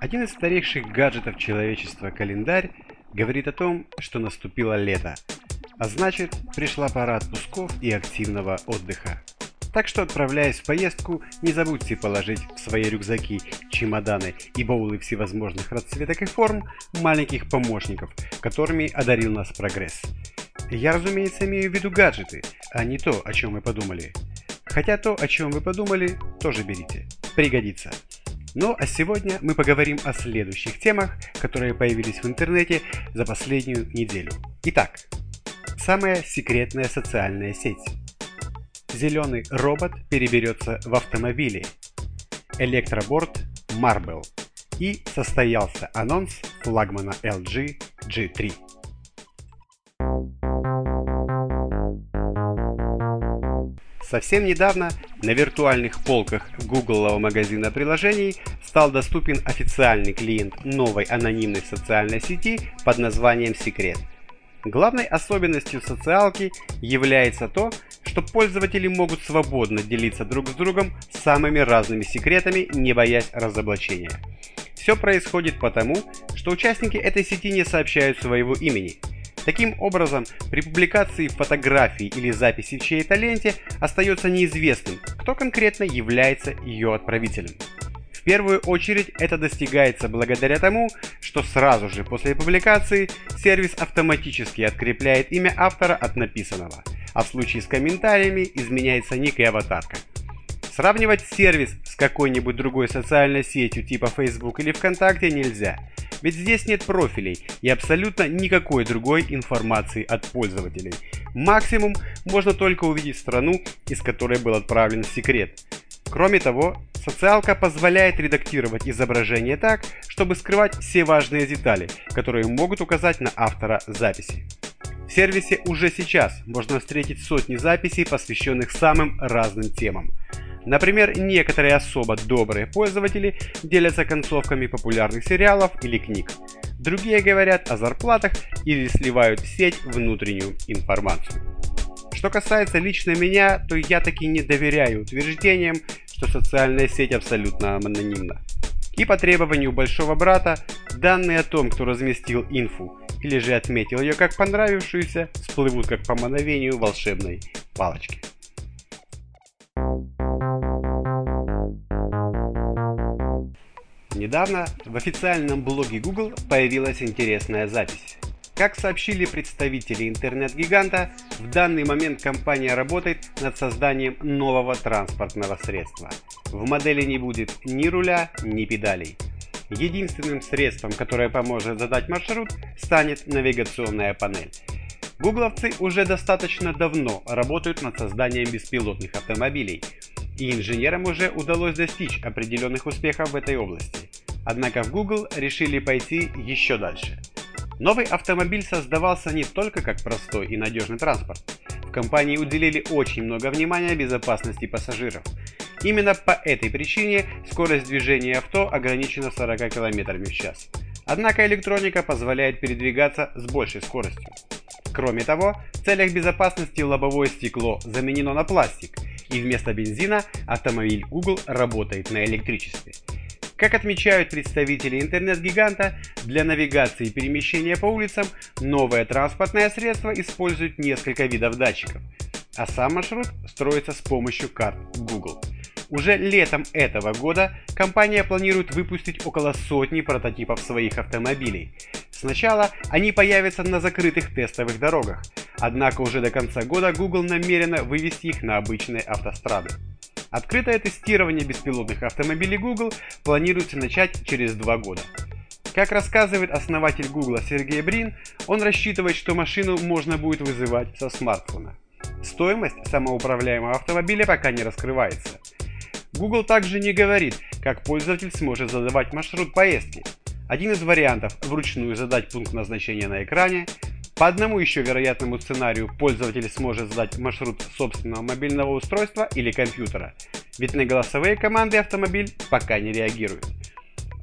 Один из старейших гаджетов человечества календарь говорит о том, что наступило лето, а значит пришла пора отпусков и активного отдыха. Так что отправляясь в поездку, не забудьте положить в свои рюкзаки, чемоданы и баулы всевозможных расцветок и форм маленьких помощников, которыми одарил нас прогресс. Я, разумеется, имею в виду гаджеты, а не то, о чем мы подумали. Хотя то, о чем вы подумали, тоже берите пригодится. Ну а сегодня мы поговорим о следующих темах, которые появились в интернете за последнюю неделю. Итак, самая секретная социальная сеть. Зеленый робот переберется в автомобиле. Электроборд Marble. И состоялся анонс флагмана LG G3. Совсем недавно на виртуальных полках Google магазина приложений стал доступен официальный клиент новой анонимной социальной сети под названием Секрет. Главной особенностью социалки является то, что пользователи могут свободно делиться друг с другом самыми разными секретами, не боясь разоблачения. Все происходит потому, что участники этой сети не сообщают своего имени – Таким образом, при публикации фотографий или записи в чьей-то ленте остается неизвестным, кто конкретно является ее отправителем. В первую очередь это достигается благодаря тому, что сразу же после публикации сервис автоматически открепляет имя автора от написанного, а в случае с комментариями изменяется ник и аватарка. Сравнивать сервис с какой-нибудь другой социальной сетью типа Facebook или ВКонтакте нельзя – ведь здесь нет профилей и абсолютно никакой другой информации от пользователей. Максимум можно только увидеть страну, из которой был отправлен секрет. Кроме того, социалка позволяет редактировать изображение так, чтобы скрывать все важные детали, которые могут указать на автора записи. В сервисе уже сейчас можно встретить сотни записей, посвященных самым разным темам. Например, некоторые особо добрые пользователи делятся концовками популярных сериалов или книг. Другие говорят о зарплатах или сливают в сеть внутреннюю информацию. Что касается лично меня, то я таки не доверяю утверждениям, что социальная сеть абсолютно анонимна. И по требованию большого брата, данные о том, кто разместил инфу или же отметил ее как понравившуюся, всплывут как по мановению волшебной палочки. Недавно в официальном блоге Google появилась интересная запись. Как сообщили представители интернет-гиганта, в данный момент компания работает над созданием нового транспортного средства. В модели не будет ни руля, ни педалей. Единственным средством, которое поможет задать маршрут, станет навигационная панель. Гугловцы уже достаточно давно работают над созданием беспилотных автомобилей, и инженерам уже удалось достичь определенных успехов в этой области. Однако в Google решили пойти еще дальше. Новый автомобиль создавался не только как простой и надежный транспорт. В компании уделили очень много внимания безопасности пассажиров. Именно по этой причине скорость движения авто ограничена 40 км в час. Однако электроника позволяет передвигаться с большей скоростью. Кроме того, в целях безопасности лобовое стекло заменено на пластик, и вместо бензина автомобиль Google работает на электричестве. Как отмечают представители интернет-гиганта, для навигации и перемещения по улицам новое транспортное средство использует несколько видов датчиков, а сам маршрут строится с помощью карт Google. Уже летом этого года компания планирует выпустить около сотни прототипов своих автомобилей. Сначала они появятся на закрытых тестовых дорогах, однако уже до конца года Google намерена вывести их на обычные автострады. Открытое тестирование беспилотных автомобилей Google планируется начать через два года. Как рассказывает основатель Google Сергей Брин, он рассчитывает, что машину можно будет вызывать со смартфона. Стоимость самоуправляемого автомобиля пока не раскрывается. Google также не говорит, как пользователь сможет задавать маршрут поездки. Один из вариантов – вручную задать пункт назначения на экране. По одному еще вероятному сценарию пользователь сможет задать маршрут собственного мобильного устройства или компьютера, ведь на голосовые команды автомобиль пока не реагирует.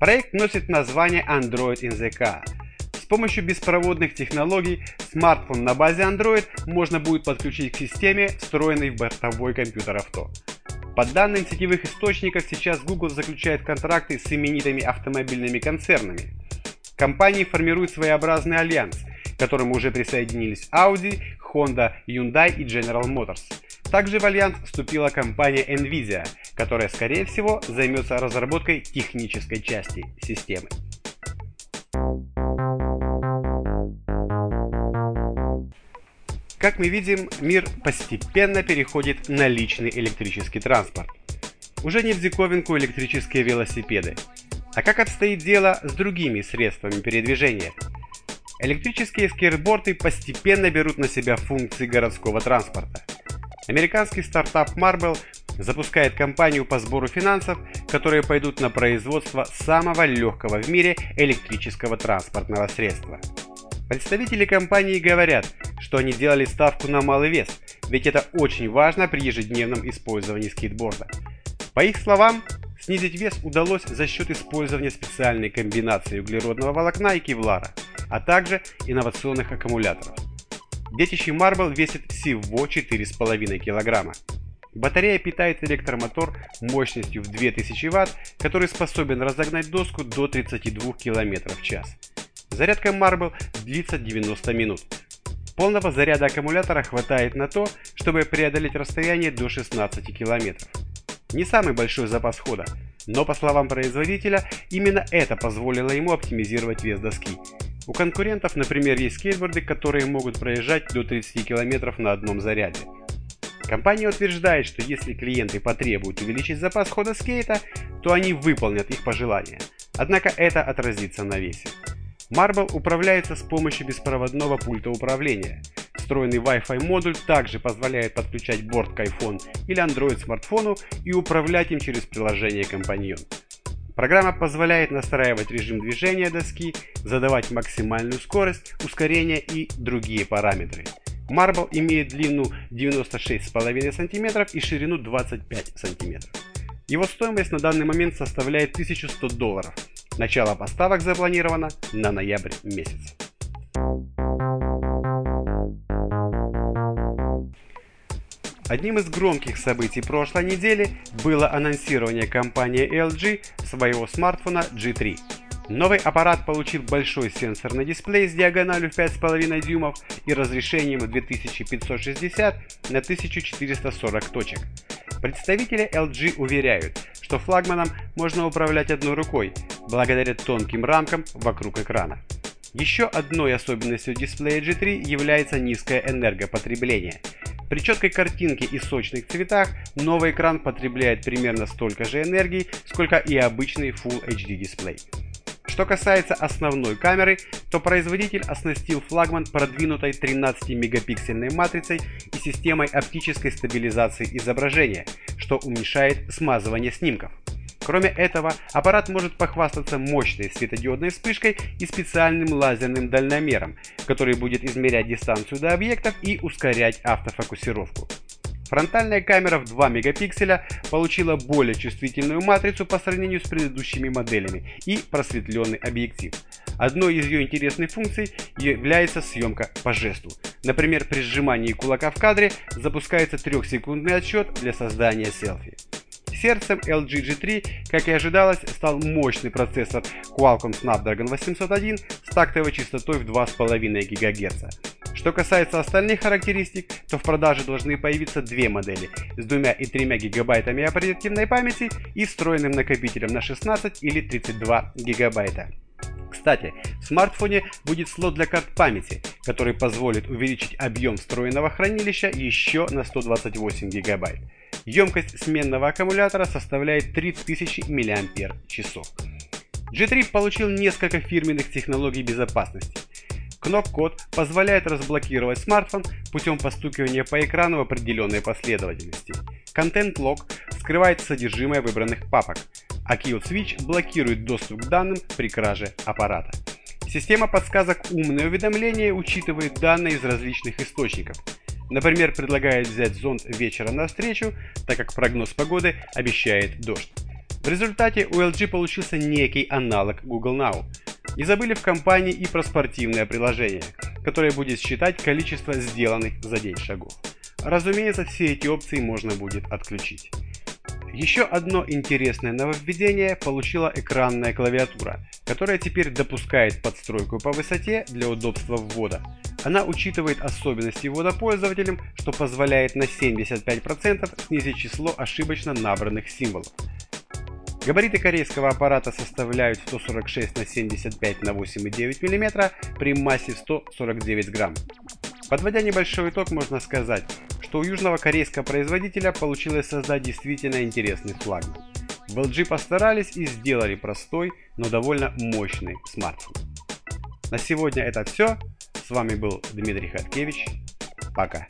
Проект носит название Android in the Car. С помощью беспроводных технологий смартфон на базе Android можно будет подключить к системе, встроенной в бортовой компьютер авто. По данным сетевых источников, сейчас Google заключает контракты с именитыми автомобильными концернами. Компании формируют своеобразный альянс, к которому уже присоединились Audi, Honda, Hyundai и General Motors. Также в альянс вступила компания Nvidia, которая, скорее всего, займется разработкой технической части системы. Как мы видим, мир постепенно переходит на личный электрический транспорт. Уже не в диковинку электрические велосипеды. А как обстоит дело с другими средствами передвижения? Электрические скейтборды постепенно берут на себя функции городского транспорта. Американский стартап Marble запускает кампанию по сбору финансов, которые пойдут на производство самого легкого в мире электрического транспортного средства. Представители компании говорят, что они делали ставку на малый вес, ведь это очень важно при ежедневном использовании скейтборда. По их словам, снизить вес удалось за счет использования специальной комбинации углеродного волокна и кевлара, а также инновационных аккумуляторов. Детище Marble весит всего 4,5 кг. Батарея питает электромотор мощностью в 2000 Вт, который способен разогнать доску до 32 км в час. Зарядка Marble длится 90 минут. Полного заряда аккумулятора хватает на то, чтобы преодолеть расстояние до 16 км. Не самый большой запас хода, но по словам производителя, именно это позволило ему оптимизировать вес доски. У конкурентов, например, есть скейтборды, которые могут проезжать до 30 км на одном заряде. Компания утверждает, что если клиенты потребуют увеличить запас хода скейта, то они выполнят их пожелания. Однако это отразится на весе. Marble управляется с помощью беспроводного пульта управления. Встроенный Wi-Fi модуль также позволяет подключать борт к iPhone или Android смартфону и управлять им через приложение Companion. Программа позволяет настраивать режим движения доски, задавать максимальную скорость, ускорение и другие параметры. Marble имеет длину 96,5 см и ширину 25 см. Его стоимость на данный момент составляет 1100 долларов – Начало поставок запланировано на ноябрь месяц. Одним из громких событий прошлой недели было анонсирование компании LG своего смартфона G3. Новый аппарат получил большой сенсорный дисплей с диагональю в 5,5 дюймов и разрешением 2560 на 1440 точек. Представители LG уверяют, что флагманом можно управлять одной рукой, благодаря тонким рамкам вокруг экрана. Еще одной особенностью дисплея G3 является низкое энергопотребление. При четкой картинке и сочных цветах новый экран потребляет примерно столько же энергии, сколько и обычный Full HD дисплей. Что касается основной камеры, то производитель оснастил флагман продвинутой 13-мегапиксельной матрицей и системой оптической стабилизации изображения, что уменьшает смазывание снимков. Кроме этого, аппарат может похвастаться мощной светодиодной вспышкой и специальным лазерным дальномером, который будет измерять дистанцию до объектов и ускорять автофокусировку. Фронтальная камера в 2 мегапикселя получила более чувствительную матрицу по сравнению с предыдущими моделями и просветленный объектив. Одной из ее интересных функций является съемка по жесту. Например, при сжимании кулака в кадре запускается 3-секундный отсчет для создания селфи. Сердцем LG G3, как и ожидалось, стал мощный процессор Qualcomm Snapdragon 801 с тактовой частотой в 2,5 ГГц. Что касается остальных характеристик, то в продаже должны появиться две модели с 2 и 3 гигабайтами оперативной памяти и встроенным накопителем на 16 или 32 гигабайта. Кстати, в смартфоне будет слот для карт памяти, который позволит увеличить объем встроенного хранилища еще на 128 гигабайт. Емкость сменного аккумулятора составляет 3000 мАч. G3 получил несколько фирменных технологий безопасности. Кнопкод позволяет разблокировать смартфон путем постукивания по экрану в определенной последовательности. Контент-лог скрывает содержимое выбранных папок. а Kill Switch блокирует доступ к данным при краже аппарата. Система подсказок «Умные уведомления» учитывает данные из различных источников. Например, предлагает взять зонт вечера на встречу, так как прогноз погоды обещает дождь. В результате у LG получился некий аналог Google Now. Не забыли в компании и про спортивное приложение, которое будет считать количество сделанных за день шагов. Разумеется, все эти опции можно будет отключить. Еще одно интересное нововведение получила экранная клавиатура, которая теперь допускает подстройку по высоте для удобства ввода. Она учитывает особенности ввода пользователям, что позволяет на 75% снизить число ошибочно набранных символов. Габариты корейского аппарата составляют 146 на 75 на 8,9 мм при массе 149 грамм. Подводя небольшой итог, можно сказать, что у южного корейского производителя получилось создать действительно интересный флагман. В LG постарались и сделали простой, но довольно мощный смартфон. На сегодня это все. С вами был Дмитрий Хаткевич. Пока.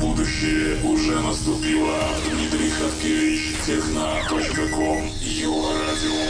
Будущее уже наступило. Дмитрий Хаткевич, техно.ком, ЮАР.